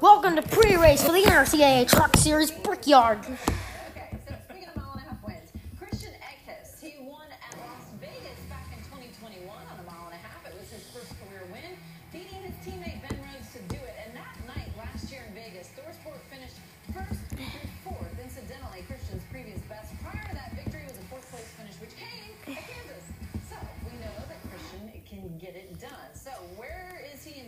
Welcome to pre-race for the NRCAA Truck Series Brickyard.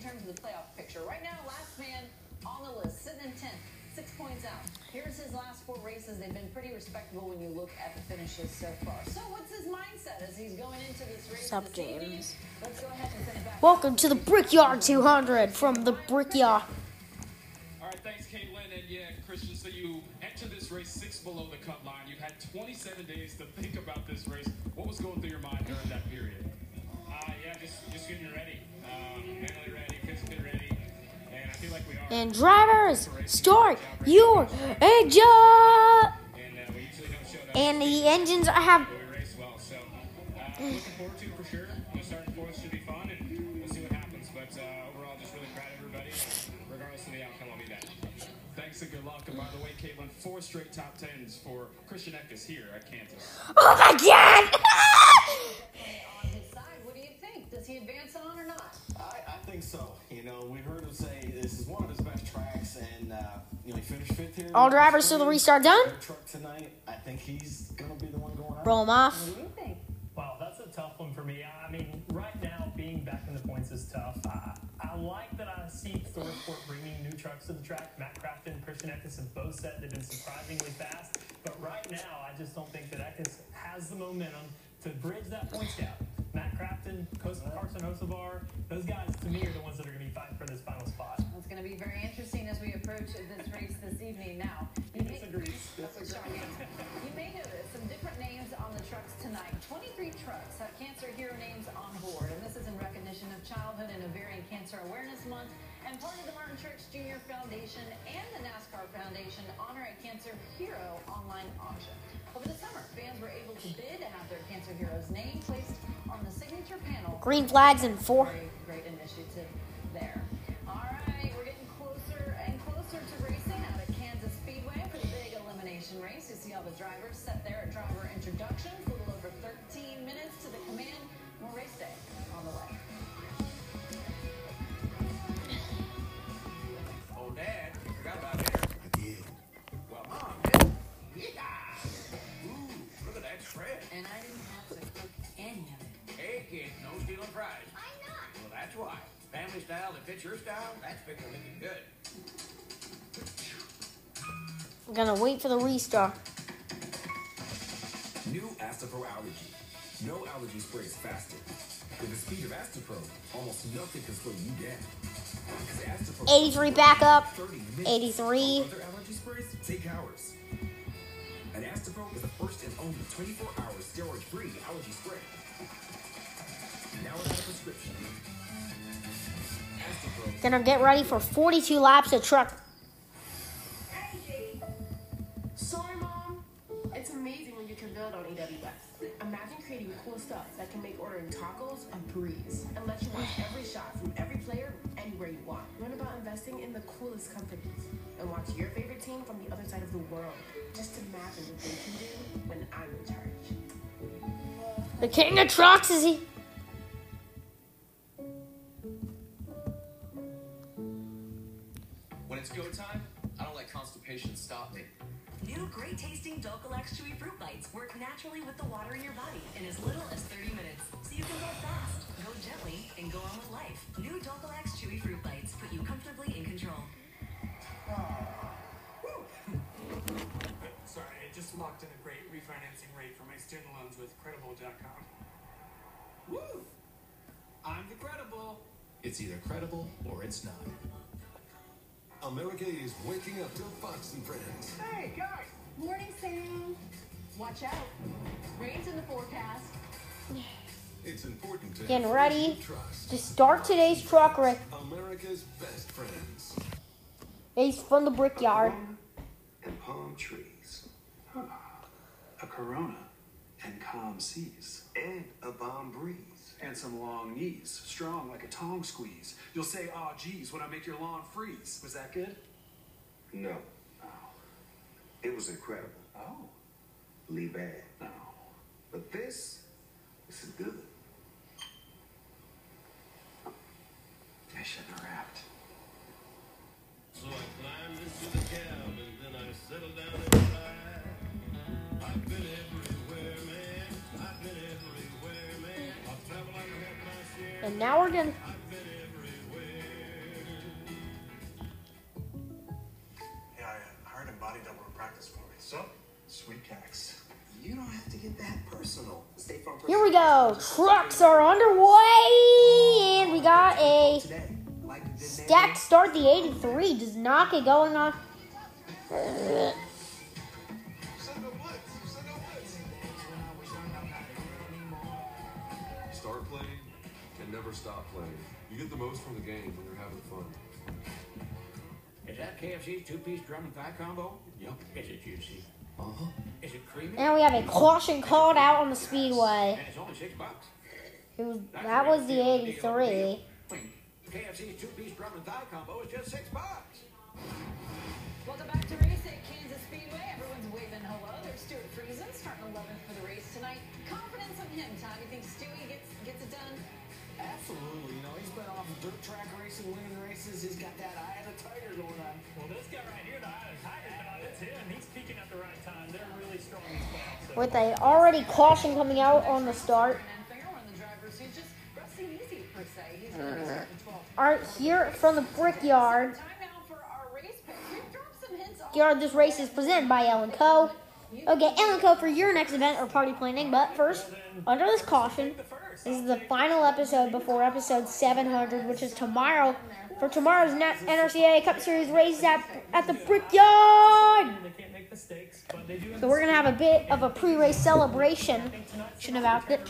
Terms of the playoff picture? Right now, last man on the list, sitting in 10th, six points out. Here's his last four races. They've been pretty respectable when you look at the finishes so far. So what's his mindset as he's going into this race Sup, this? James? Let's go ahead and send it back. Welcome to the Brickyard 200 from the Brickyard. All right, thanks, Caitlin. And yeah, Christian, so you entered this race six below the cut line. You've had 27 days to think about this race. What was going through your mind during that period? Uh, yeah, just just getting ready, um, and I feel like we are. And drivers, start your engine! And we usually don't show that. And the engines I have. but we race well, so looking forward to it for sure. You know, starting fourth should be fun, and we'll see what happens. But overall, just really proud of everybody. Regardless of the outcome, I'll be back. Thanks and good luck. And by the way, Caitlin, four straight top tens for Christian Eckes here at Kansas. Oh my god! All drivers to the restart done? Tonight. I think he's gonna be the one going out. Roll them off. What do you think? Wow, that's a tough one for me. I mean, right now, being back in the points is tough. I, I like that I see Thorsport bringing new trucks to the track. Matt Crafton and Christian Eckes have both said they've been surprisingly fast. But right now, I just don't think that Eckes has the momentum to bridge that points gap. Matt Crafton, Carson Hocevar, those guys, to me, are the ones that are going to be fighting for this final spot. It's going to be very interesting as we approach this race this evening. Now, you may, that's what oh, You may notice some different names on the trucks tonight. 23 trucks have cancer hero names on board, and this is in recognition of Childhood and Ovarian Cancer Awareness Month and part of the Martin Truex Jr. Foundation and the NASCAR Foundation Honor a Cancer Hero online auction. Over the summer, fans were able to bid to have their cancer hero's name placed on the signature panel. Green flags in four. Your style, that's fixing looking good. I'm gonna wait for the restart. New Astepro Allergy. No allergy sprays faster. With the speed of Astepro, almost nothing can slow you down. 'Cause Astepro 83 backup. 83. Other allergy sprays take hours. And Astepro is the first and only 24-hour steroid-free allergy spray. Now without a prescription. Gonna get ready for 42 laps of truck. Sorry, Mom. It's amazing when you can build on AWS. Imagine creating cool stuff that can make ordering tacos a breeze and let you watch every shot from every player anywhere you want. Learn about investing in the coolest companies and watch your favorite team from the other side of the world. Just imagine what they can do when I'm in charge. The king of trucks is he? It's go time, I don't let constipation stop me. New great tasting Dulcolax Chewy Fruit Bites work naturally with the water in your body in as little as 30 minutes. So you can go fast, go gently, and go on with life. New Dulcolax Chewy Fruit Bites put you comfortably in control. Ah. Sorry, I just locked in a great refinancing rate for my student loans with Credible.com. Woo! I'm the credible. It's either credible or it's not. America is waking up to Fox and Friends. Hey, guys. Morning, Sam. Watch out. Rain's in the forecast. It's important to Getting ready friends you trust. to start today's truck race. America's best friends. Race from the Brickyard. and palm trees. A corona and calm seas. And a balm breeze. And some long knees, strong like a tongue squeeze. You'll say, "Oh, geez," when I make your lawn freeze. Was that good? No. Oh. It was incredible. Oh. Lee bad. No. But this, this is good. I shouldn't have rapped. So I climbed into the cab and then I settled down and cried. I've been everywhere, And now we're gonna. I've been everywhere. Yeah, I uh, hired a body double to practice for me. So, sweet tax. You don't have to get that personal. State Farm Here we go. Trucks are underway, and we got a today. Like the stacked start. The 83 does not get going on. Never stop playing. You get the most from the game when you're having fun. Is that KFC's two-piece drum and thigh combo? Yup. Is it juicy? Uh-huh. Is it creamy? And we have a caution called out on the speedway. And it's only six bucks. It was, that was the 83. KFC's two-piece drum and thigh combo is just six bucks. Welcome back to Race at Kansas Speedway. Everyone's waving hello. There's Stewart Friesen starting 11th for the race tonight. Confidence in him, Todd. You think Stewie gets gets it done? Absolutely. You know, he's been off dirt track racing, winning races. He's got that eye of the tiger going on. Well, this guy right here, the Eye of the Tiger, Todd, it's him. He's peaking at the right time. They're really strong in these. So. With a already caution coming out on the start. Finger, one of the drivers who's just resting easy per se. He's going to be starting 12th. Art here from the Brickyard. Time now for our race pick. We've dropped some hints on Yard, this race is presented by Ellen Co. Okay, Ellen Co for your next event or party planning, but first, under this caution, this is the final episode before episode 700, which is tomorrow. For tomorrow's NRCA Cup Series race at, at the Brickyard! So we're gonna have a bit of a pre-race celebration about it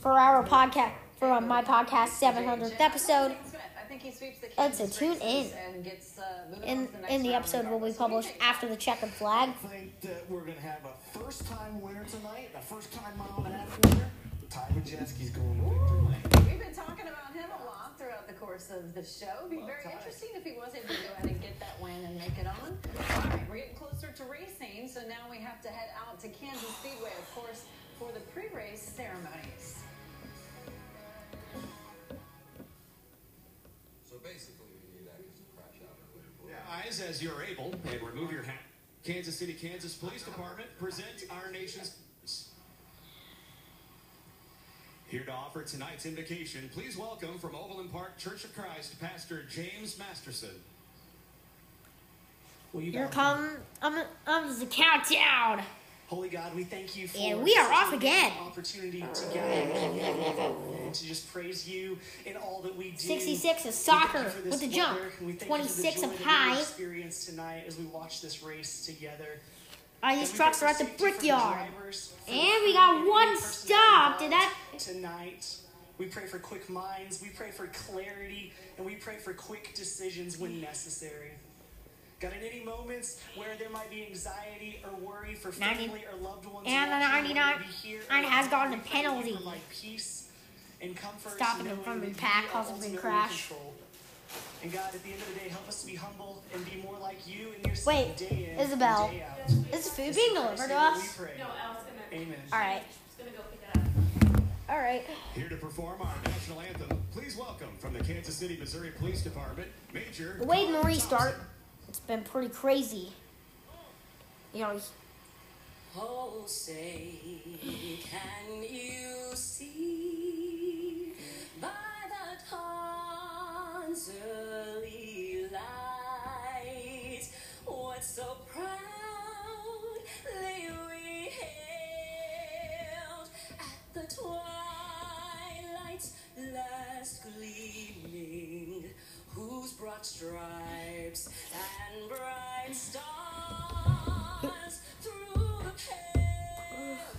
for our podcast, for my podcast 700th episode. Smith. I think he sweeps the I'd say Kansas tune in. And In the episode will be published after the checkered flag. I think that we're going to have a first time winner tonight, a first time mile and a half winner. Ty Majeski's going to victory lane. We've been talking about him a lot throughout the course of the show. It'd be very interesting if he was able to go ahead and get that win and make it on. All right, we're getting closer to racing, so now we have to head out to Kansas Speedway, of course, for the pre-race ceremonies. So basically, we need Atkins to crash out. Yeah, eyes as you're able and remove your hat. Kansas City, Kansas Police Department presents our nation's. Here to offer tonight's invocation, please welcome from Overland Park Church of Christ, Pastor James Masterson. Will you Here come um, um the countdown. Holy God, we thank you for And we are such off an again. opportunity to gather and to just praise you in all that we do. 66 is soccer thank you for this with the jump. weather, and we thank you for the 26 joy of high. experience tonight as we watch this race together. All And these trucks are at the brickyard. And we got one and the personnel stop. Did that? Tonight, we pray for quick minds, we pray for clarity, and we pray for quick decisions when necessary. God, in any moments where there might be anxiety or worry for 90 family or loved ones, and the watching, 99 whether it be here or and has gotten a we pray that you penalty. peace and comfort, Stopping in front of the pack causing a crash. control. And God, at the end of the day, help us to be humble and be more like you and your son Wait, day in Isabel, and day out. is the food being delivered to us? No, Amen. All right. All right. Here to perform our national anthem, please welcome from the Kansas City, Missouri Police Department, Major. The Wade and Colin the Thompson. restart. It's been pretty crazy. You know, Oh, say, can you see dawn's early light what so proudly we hailed at the twilight's last gleaming, whose broad stripes and bright stars through the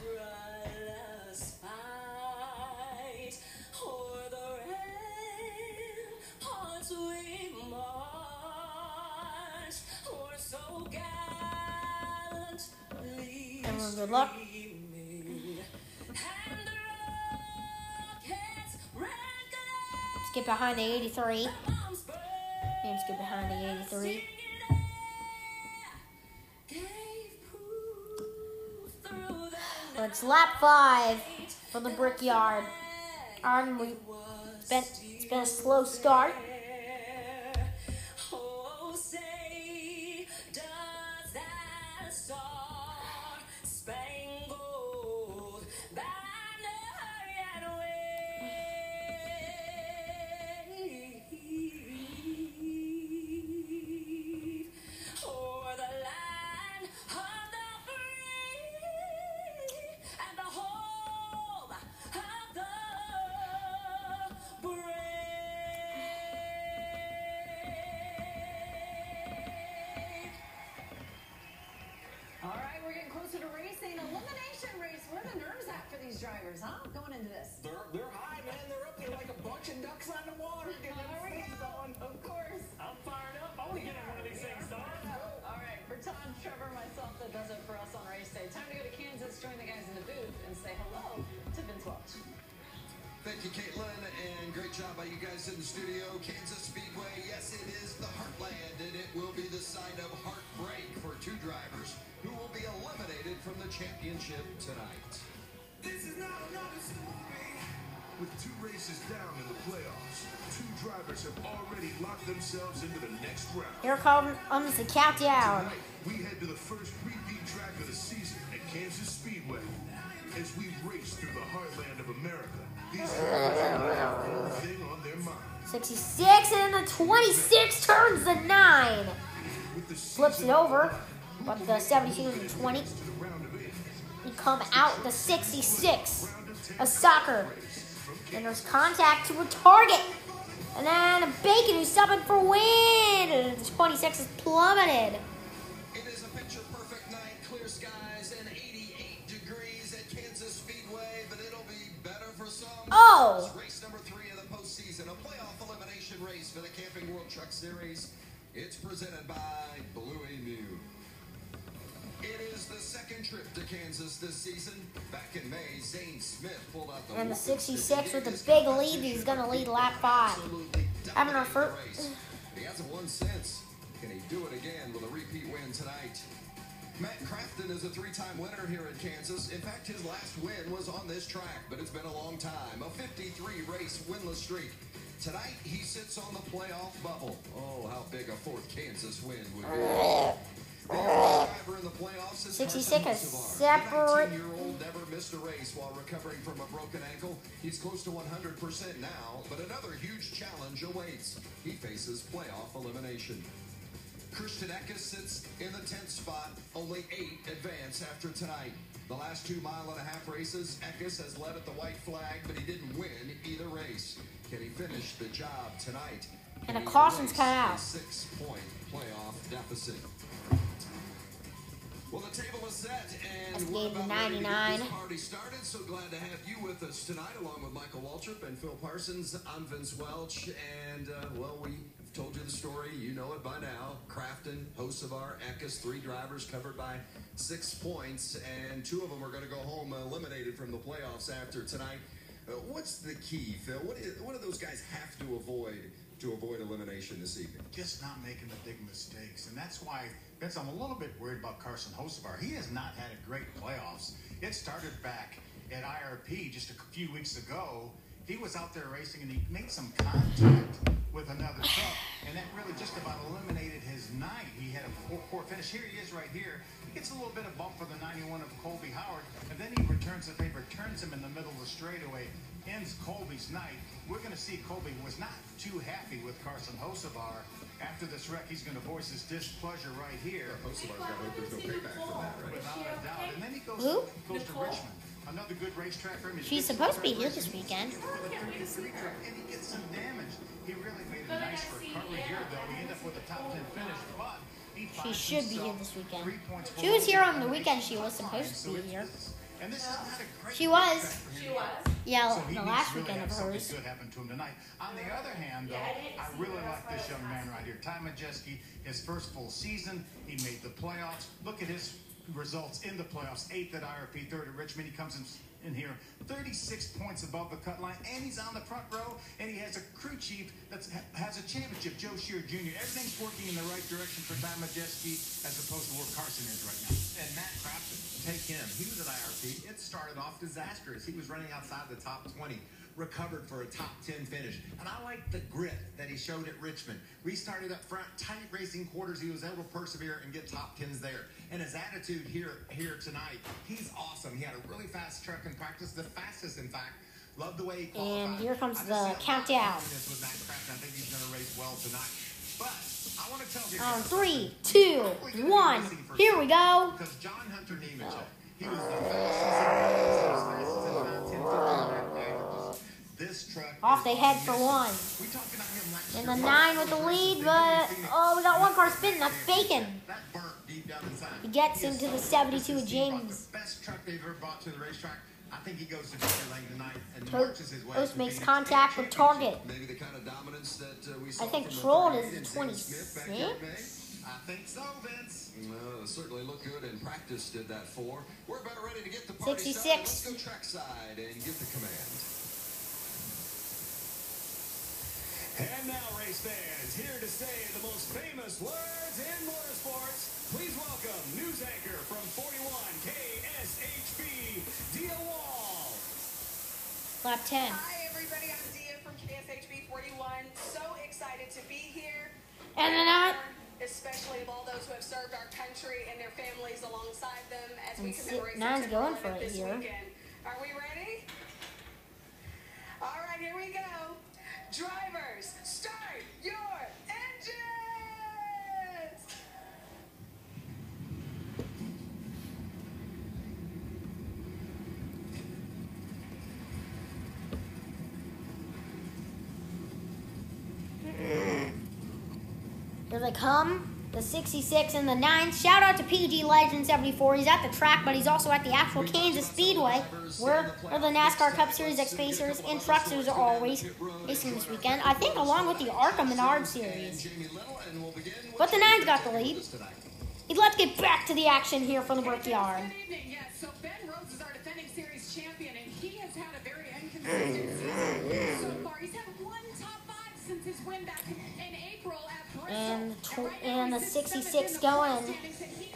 perilous Everyone, good luck. Let's get behind the 83. Let's get behind the 83. It's lap five for the Brickyard. And we been, it's been a slow start. Go join the guys in the booth, and say hello to Vince Welch. Thank you, Caitlin, and great job by you guys in the studio. Kansas Speedway, yes, it is the heartland, and it will be the site of heartbreak for two drivers who will be eliminated from the championship tonight. This is not another story. With two races down in the playoffs, two drivers have already locked themselves into the next round. Here comes um, the countdown. Tonight, we head to the first repeat track of the season at Kansas Speedway. As we race through the heartland of America, these thing on their mind. 66 and the 26 turns the 9. Flips it over. But the 72 and the 20. You come out the 66. A soccer. And there's contact to a target. And then a bacon who's subbing for win. The 26 is plummeted. Oh. Race number three of the postseason, a playoff elimination race for the Camping World Truck Series. It's presented by Blue Emu. It is the second trip to Kansas this season. Back in May, Zane Smith pulled out the And the 66 with a big lead. He's going to lead lap 5. Having our first. He hasn't won since. Can he do it again with a repeat win tonight? Matt Crafton is a three-time winner here at Kansas. In fact, his last win was on this track, but it's been a long time. A 53-race winless streak. Tonight, he sits on the playoff bubble. Oh, how big a fourth Kansas win would be. The driver in the playoffs is 66 Carson is Hocevar. separate. The 19-year-old never missed a race while recovering from a broken ankle. He's close to 100% now, but another huge challenge awaits. He faces playoff elimination. Christian Eckes sits in the 10th spot, only eight advance after tonight. The last two mile and a half races, Eckes has led at the white flag, but he didn't win either race. Can he finish the job tonight? And a caution's cut out. Six-point playoff deficit. Well, the table is set, and That's we're about ready to get 99. this party started. So glad to have you with us tonight, along with Michael Waltrip and Phil Parsons. I'm Vince Welch, and uh, well, we told you the story. You know it by now. Crafton, Hocevar, Eckes, three drivers covered by six points, and two of them are going to go home eliminated from the playoffs after tonight. Uh, what's the key, Phil? What, is, what do those guys have to avoid to avoid elimination this evening? just not making the big mistakes. And that's why, Vince, I'm a little bit worried about Carson Hocevar. He has not had a great playoffs. It started back at IRP just a few weeks ago. He was out there racing and he made some contact with another truck, and that really just about eliminated his night. He had a poor, poor finish. Here he is right here. He gets a little bit of bump for the 91 of Colby Howard, and then he returns the favor, turns him in the middle of the straightaway, ends Colby's night. We're going to see Colby was not too happy with Carson Hocevar. After this wreck, he's going to voice his displeasure right here. Hocevar's got to hope there's no payback from that, right? Without a doubt. And then he goes, Who? goes to Richmond. Another good racetrack for him. He's She's supposed to be here this weekend. With a 33 truck, And he gets some damage. He really made it nice for Carly here, though. He ended up with a top 10 finish, but She should be here this weekend. She was here on the weekend. She was supposed to be here. She this is not a great She was. racetrack. Yeah, So he the last really weekend have of something hers. good happen to him tonight. On the other hand, though, I really like this young man right here, Ty Majeski. His first full season, he made the playoffs. Look at his results in the playoffs: eighth at IRP, third at Richmond. He comes in in here. 36 points above the cut line, and he's on the front row, and he has a crew chief that has a championship, Joe Shear Jr. Everything's working in the right direction for Tom Majeski as opposed to where Carson is right now. And Matt Crafton, take him. He was at IRP. It started off disastrous. He was running outside the top 20, recovered for a top 10 finish. And I like the grit that he showed at Richmond. We started up front, tight racing quarters. He was able to persevere and get top 10s there. And his attitude here here tonight, he's awesome. He had a really fast truck in practice, the fastest, in fact. Love the way he qualified. And here comes the see a lot of countdown. with Matt Crafton. I think he's going to race well tonight. But I want to tell you. Um, On three, two, one. Here we go. Because John Hunter Nemechek, he was the fastest in the fastest in 10, 15 averages. This truck Off they head for one. In the nine with the lead, but oh, we got one car spinning. That's Bacon. He gets into the 72 with James. best truck they've ever brought to the racetrack. I think he goes to victory lane tonight and To- marches his way. Oast to makes Phoenix. contact with Target. Maybe the kind of dominance that uh, we I think from the Troll is and the Danny Smith in 26th. I think so, Vince. Well, it certainly looked good in practice, did that for. We're about ready to get the party 66. started. Let's go trackside and get the command. And now, race fans, here to say the most famous words in motorsports, please welcome news anchor from 41 KSHB, Dia Wall. Lap 10. Hi, everybody. I'm Dia from KSHB 41. So excited to be here. And then I- Especially of all those who have served our country and their families alongside them as we And si- commemorate nine's September going for 11th it this here. weekend. Are we ready? All right, here we go. Drivers, start your engines! Here they come. The 66 and the 9. Shout out to PG Legend 74. He's at the track, but he's also at the actual Kansas Speedway, where, where the NASCAR Cup Series X Pacers and Trucksters are always racing this weekend. I think along with the Arkham and Ard Series. But the 9's got the lead. Let's get back to the action here from the Brickyard. So Ben Rhodes is our defending series champion, and he has had a very inconsistent so far. He's had one top five since his win back in. And and the 66 going.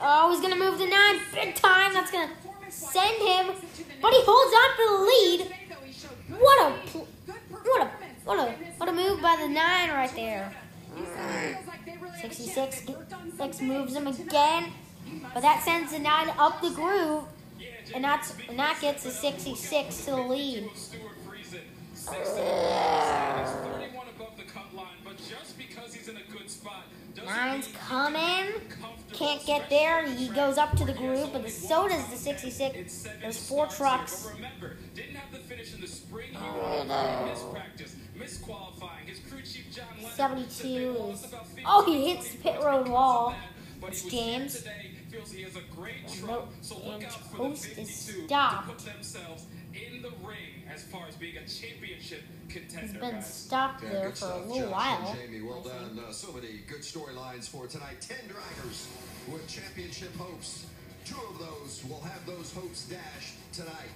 Oh, he's gonna move the nine big time. That's gonna send him, but he holds on for the lead. What a what a what a what a move by the nine right there. 66 six moves him again, but that sends the nine up the groove, and that's and that gets the 66 to the lead. Stewart mean coming. Can't get there. He goes up to the groove, but so does the 66. There's four trucks. But remember, didn't have the finish in the spring. Oh, he wanted missed practice, missed qualifying. His crew chief John 72 is. Oh, he hits the pit road wall. It's James. feels he has a great truck. Nope. So look And out for the Toast is 52 to stopped. Put themselves in the ring as far as being a championship contender. He's been guys. stopped Yeah, there good for a stuff, little Josh while. Jamie, well done. Uh, so many good storylines for tonight. Ten drivers with championship hopes. Two of those will have those hopes dashed tonight.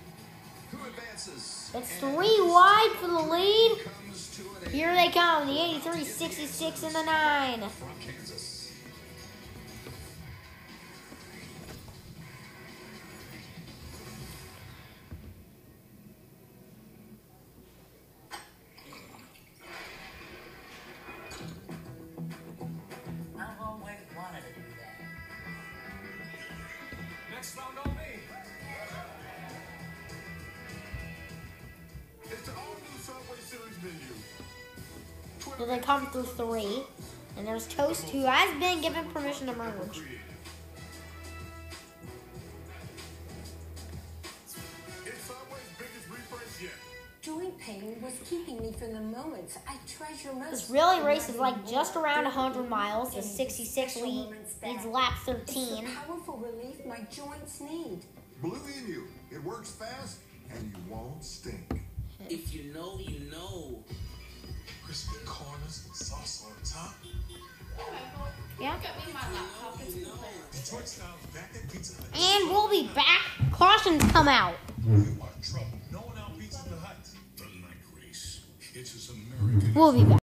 Who advances? It's three wide for the lead. Here they come, the 83, 66, and the 9. From Kansas. Menu. Come through three. And there's Toast, who has been given permission to merge. It's Subway's biggest refresh yet. Joint pain was keeping me from the moments I treasure most. This really in race is like just around 100 miles. The 66 special lead moments leads back. lap It's the 13. powerful relief my joints need. Blue Emu. It works fast and you won't stink. If you know, you know crispy corners with sauce on top. Yeah. And we'll be back. Cautions come out. We'll be back.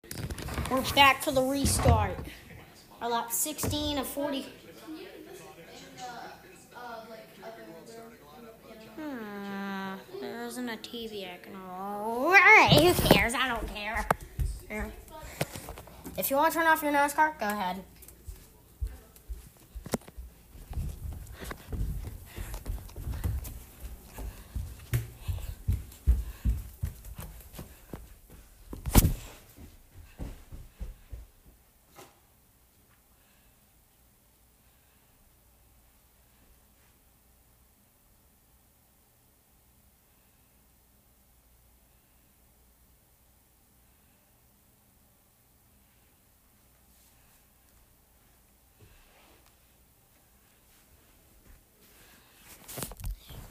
We're back to the restart. Our lap 16 of 40. Hmm, there isn't a TV I can. Alright, who cares? I don't care. Here. If you want to turn off your NASCAR, go ahead.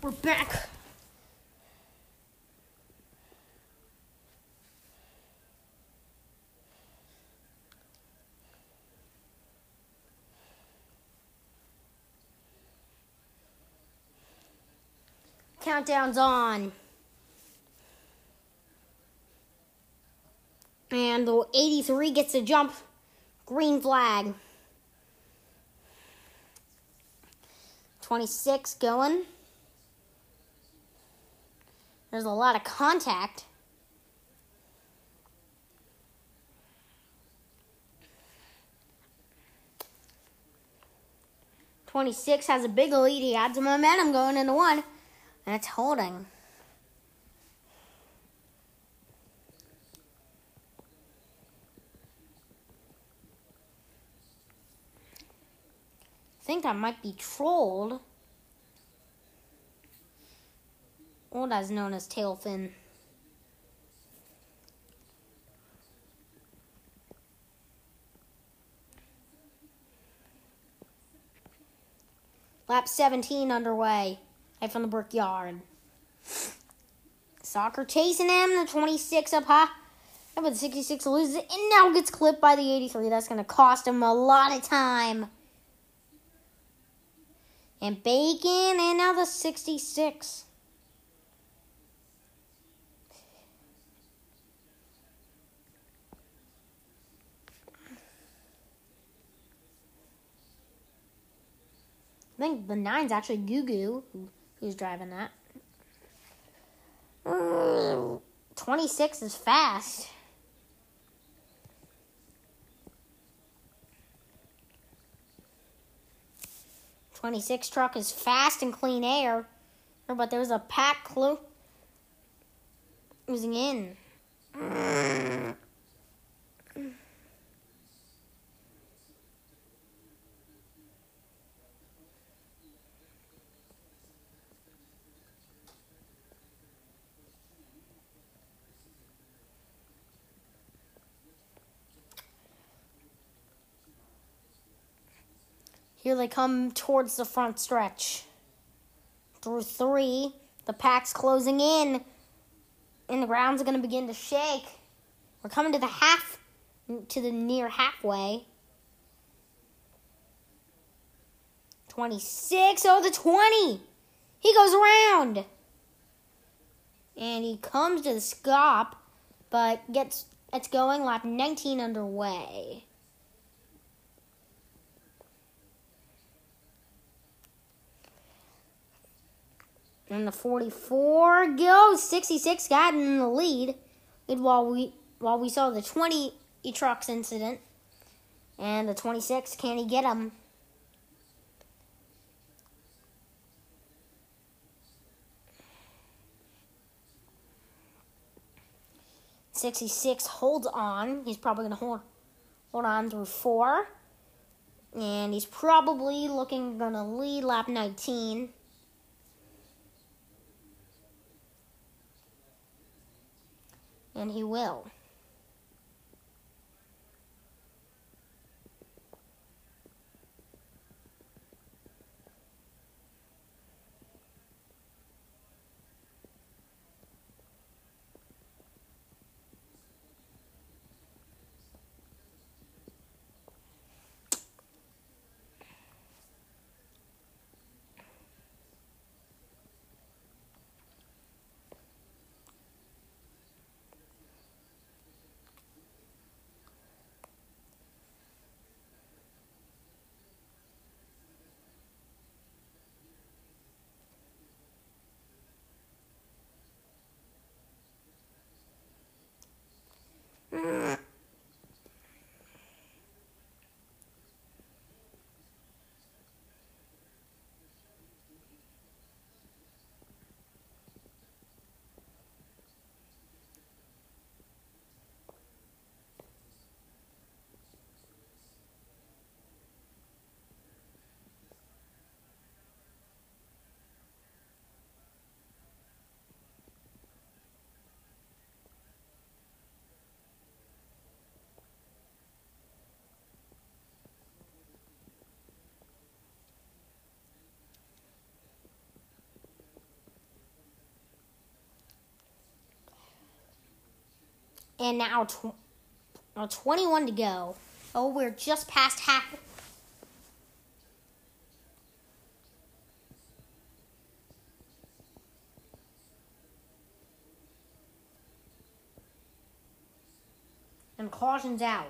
We're back. Countdown's on. And the 83 gets a jump. Green flag. 26 going. There's a lot of contact. Twenty-six has a big lead. He adds some momentum going into one, and it's holding. I think I might be trolled. Is known as tail fin. Lap 17 underway. Right from the brickyard. Soccer chasing him. The 26 up high. But the 66 loses it and now gets clipped by the 83. That's going to cost him a lot of time. And Bacon and now the 66. I think the nine's actually Gugu who, who's driving that. Uh, 26 is fast. Twenty-six truck is fast and clean air, but there's a pack clue losing in. Here they come towards the front stretch. Through three, the pack's closing in, and the ground's going to begin to shake. We're coming to the half, to the near halfway. 26, oh, the 20. He goes around. And he comes to the stop, but gets it's going lap 19 underway. And the 44 goes. 66 got in the lead. While we while we saw the 20 trucks incident. And the 26, can he get him? Sixty-six holds on. He's probably gonna hold hold on through four, and he's probably looking gonna lead lap nineteen. And he will. And now, tw- now 21 to go. Oh, we're just past half. And caution's out.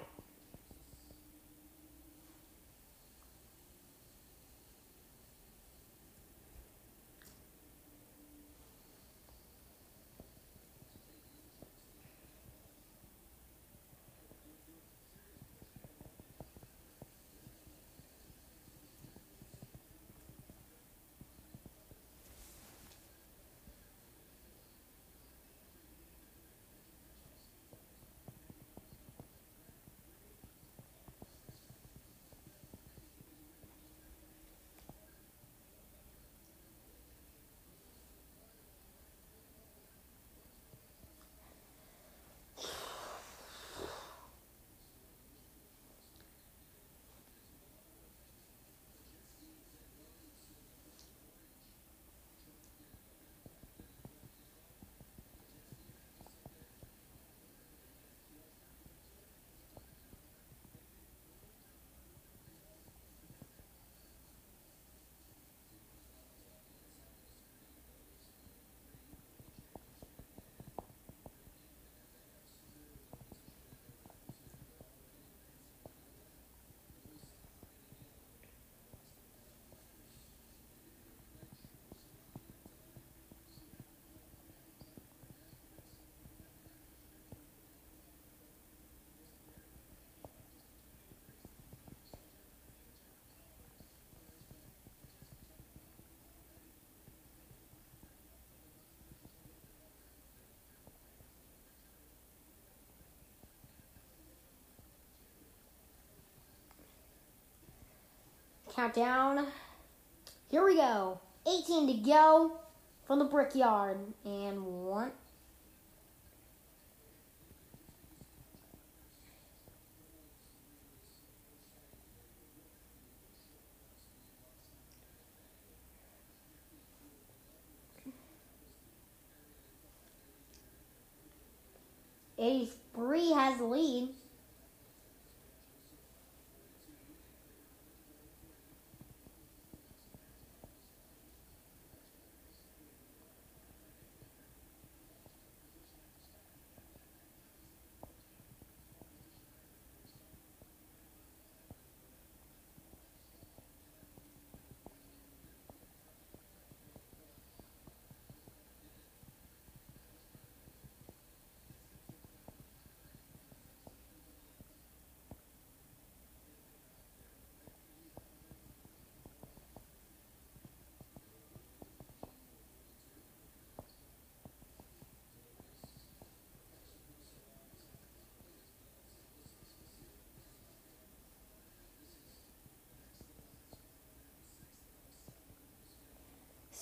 Countdown. Here we go. 18 to go from the brickyard. And one. Eighty-three has the lead.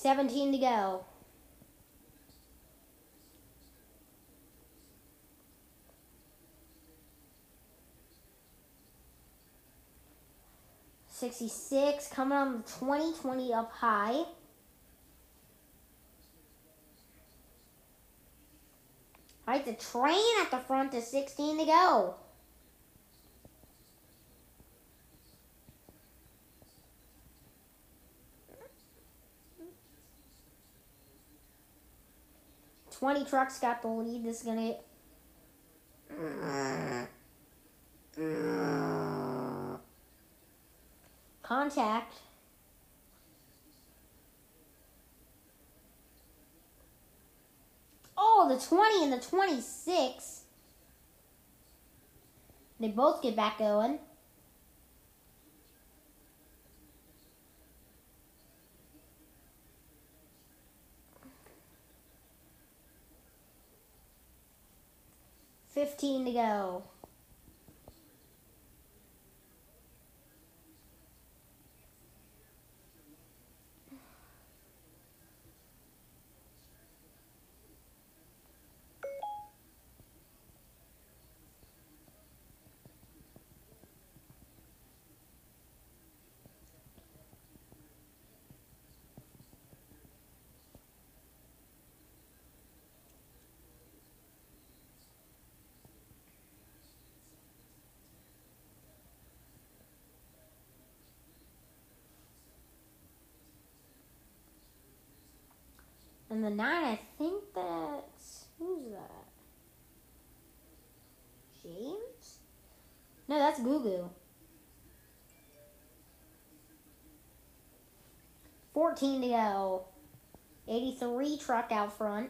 Seventeen to go. Sixty-six coming on the 20, 20 up high. Right, the train at the front is 16 to go. Twenty trucks got the lead. This is gonna contact. Oh, the 20 and the 26. They both get back going. Fifteen to go. And the nine, I think that's who's that? James? No, that's Gugu. 14 to go. 83 truck out front.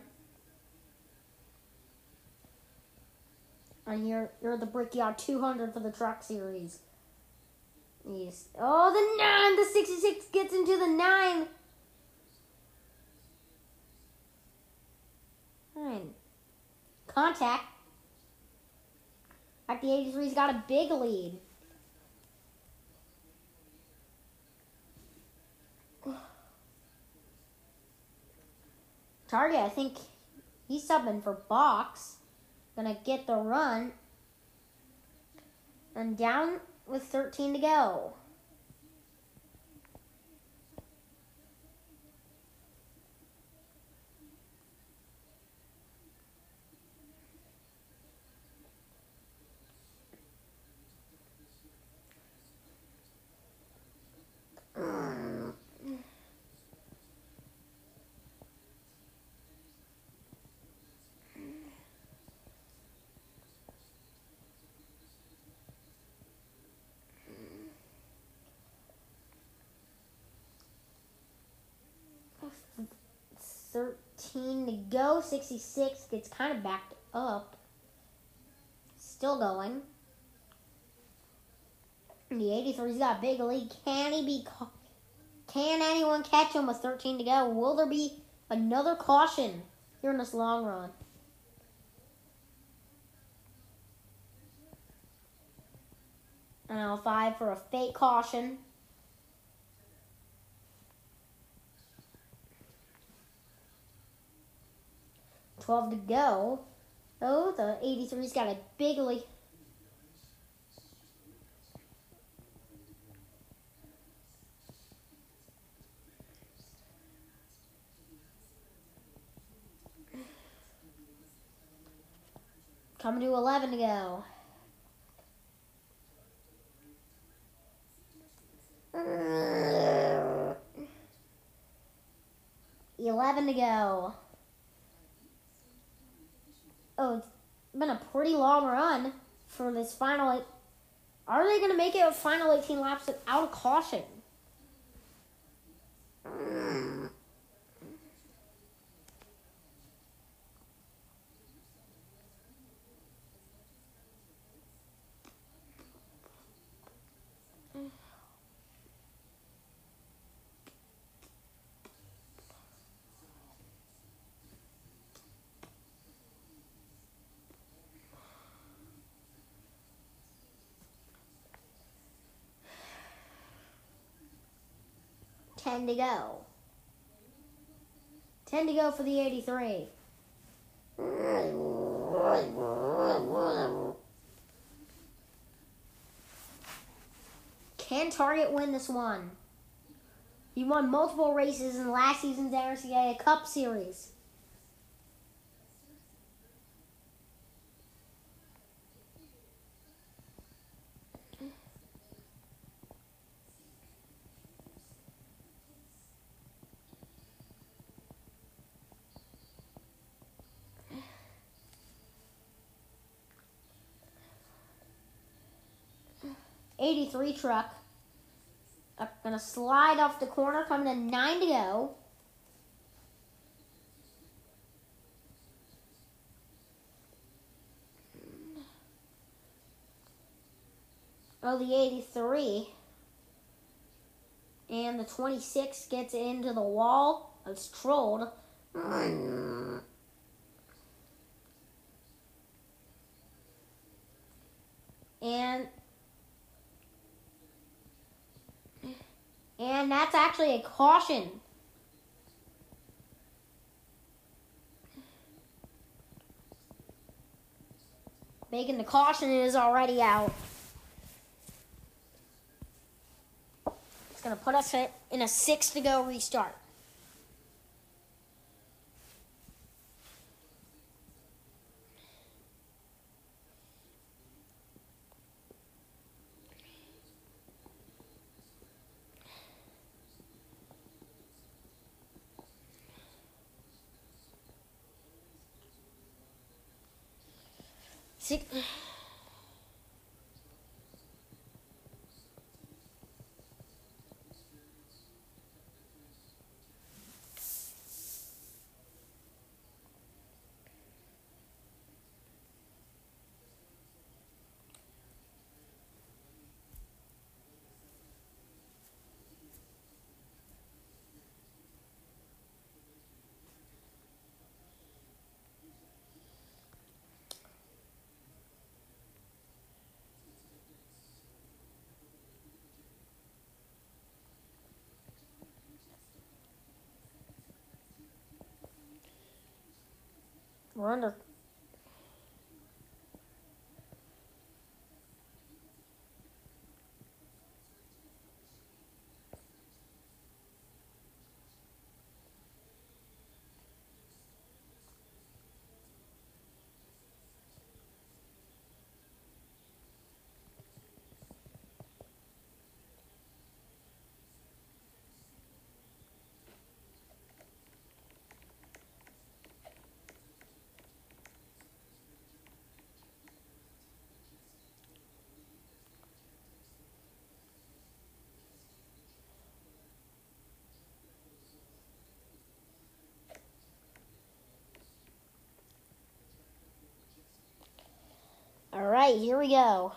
And you're, you're the Brickyard 200 for the truck series. Yes. Oh, the 9! The 66 gets into the 9. 9. Contact. At the 83's got a big lead. Target, I think he's subbing for Box. Gonna get the run. And down with 13 to go. Thirteen to go. Sixty-six gets kind of backed up. Still going. The 83's got big lead. Can he be? ca- Can anyone catch him with 13 to go? Will there be another caution here in this long run? And now five for a fake caution. Twelve to go. Oh, the 83's got a big lead. Coming to 11 to go. Eleven to go. Oh, it's been a pretty long run for this final. Are they going to make it a final 18 laps without a caution? Ten to go. Ten to go for the 83. Can Target win this one? He won multiple races in last season's NRCA Cup Series. Eighty-three truck. Uh, gonna slide off the corner, coming to nine to go. Oh, the 83. And the 26 gets into the wall. It's trolled. And and that's actually a caution. Making the caution is already out. It's going to put us in a six to go restart. Six. We're under. All right, here we go.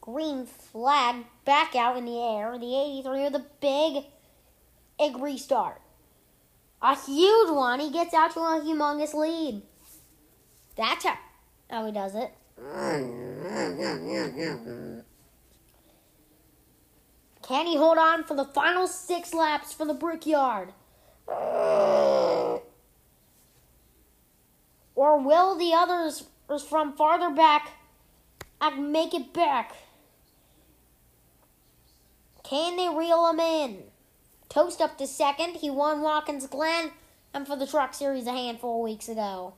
Green flag back out in the air. The 83 with a big, big restart. A huge one. He gets out to a humongous lead. That's how, how he does it. Can he hold on for the final six laps for the Brickyard? Or will the others from farther back make it back? Can they reel him in? Toast up to second. He won Watkins Glen and for the Truck Series a handful of weeks ago.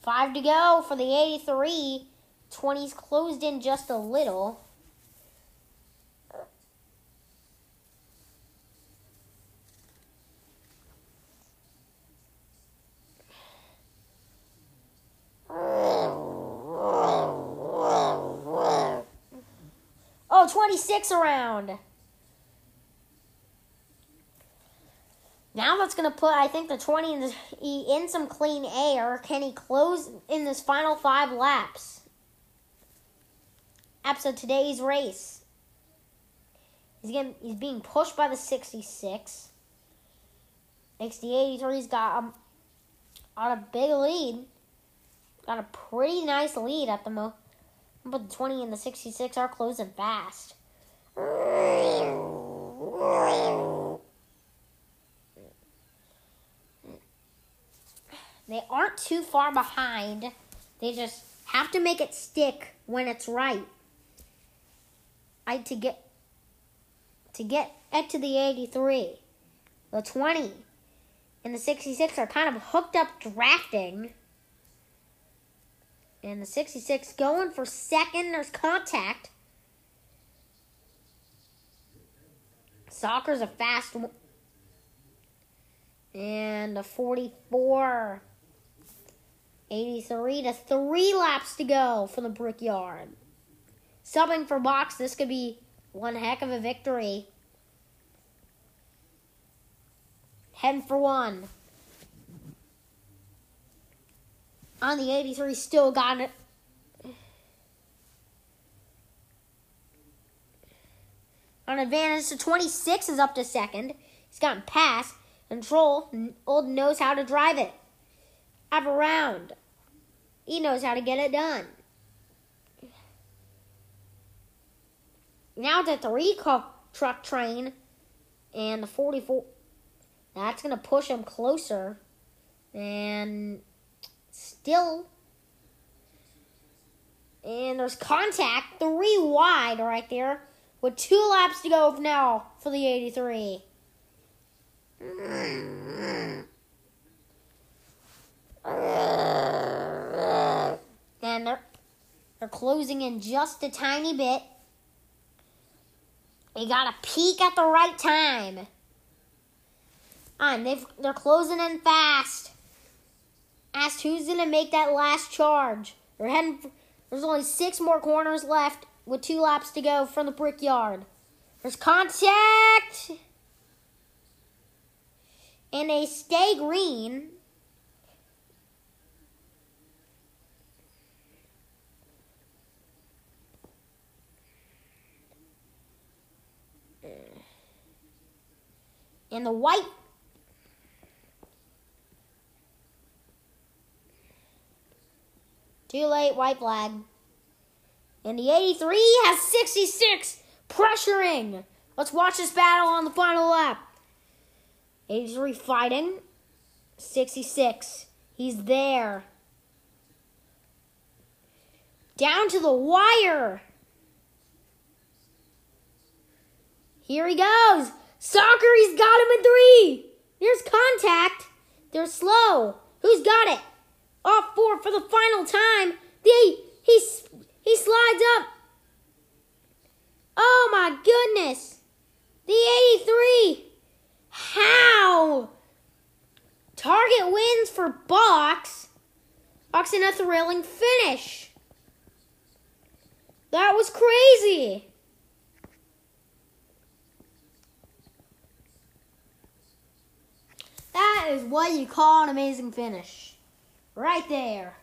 Five to go for the 83. 20's closed in just a little. 26 around. Now that's going to put, I think, the 20 in, the, in some clean air. Can he close in this final five laps? Laps of today's race. He's getting, he's being pushed by the 66. Makes the 83's got a, got a big lead. Got a pretty nice lead at the moment. But the 20 and the 66 are closing fast. They aren't too far behind. They just have to make it stick when it's right. I to get to get it to the 83. The 20 and the 66 are kind of hooked up drafting. And the 66 going for second. There's contact. Soccer's a fast one. And the 44. 83 to three laps to go for the Brickyard. Subbing for box, this could be one heck of a victory. Heading for one. On the 83, still got it. On advantage, the 26 is up to second. He's gotten past. Control, old knows how to drive it. Up around. He knows how to get it done. Now the three truck train and the 44. That's going to push him closer. And still. And there's contact. Three wide right there. With two laps to go now for the 83. And they're, they're closing in just a tiny bit. They got to peak at the right time. And they've, they're closing in fast. Asked who's going to make that last charge. They're heading. There's only six more corners left with two laps to go from the brickyard. There's contact. And they stay green. And the white Too late, white flag. And the 83 has 66, pressuring. Let's watch this battle on the final lap. 83 fighting. 66. He's there. Down to the wire. Here he goes. Soccer, he's got him in three. There's contact. They're slow. Who's got it? Off four for the final time. The he he slides up. Oh my goodness. The 83. How? Target wins for Box. Box in a thrilling finish. That was crazy. That is what you call an amazing finish. Right there.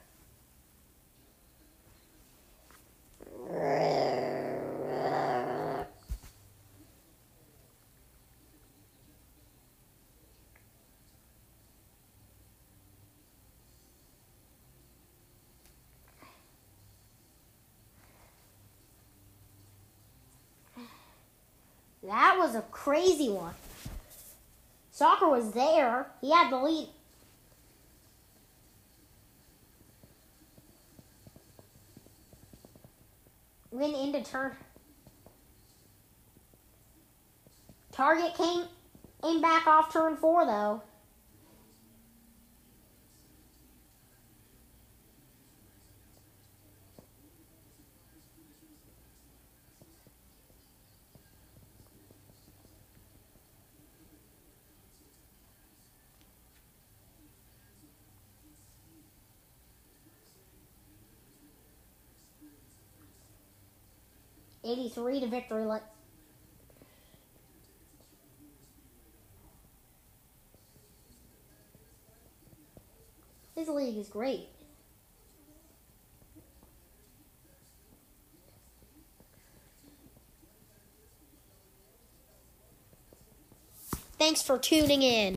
That was a crazy one. Soccer was there. He had the lead. Went into turn. Target came came back off turn four though. Eighty-three to victory. Let His league is great. Thanks for tuning in.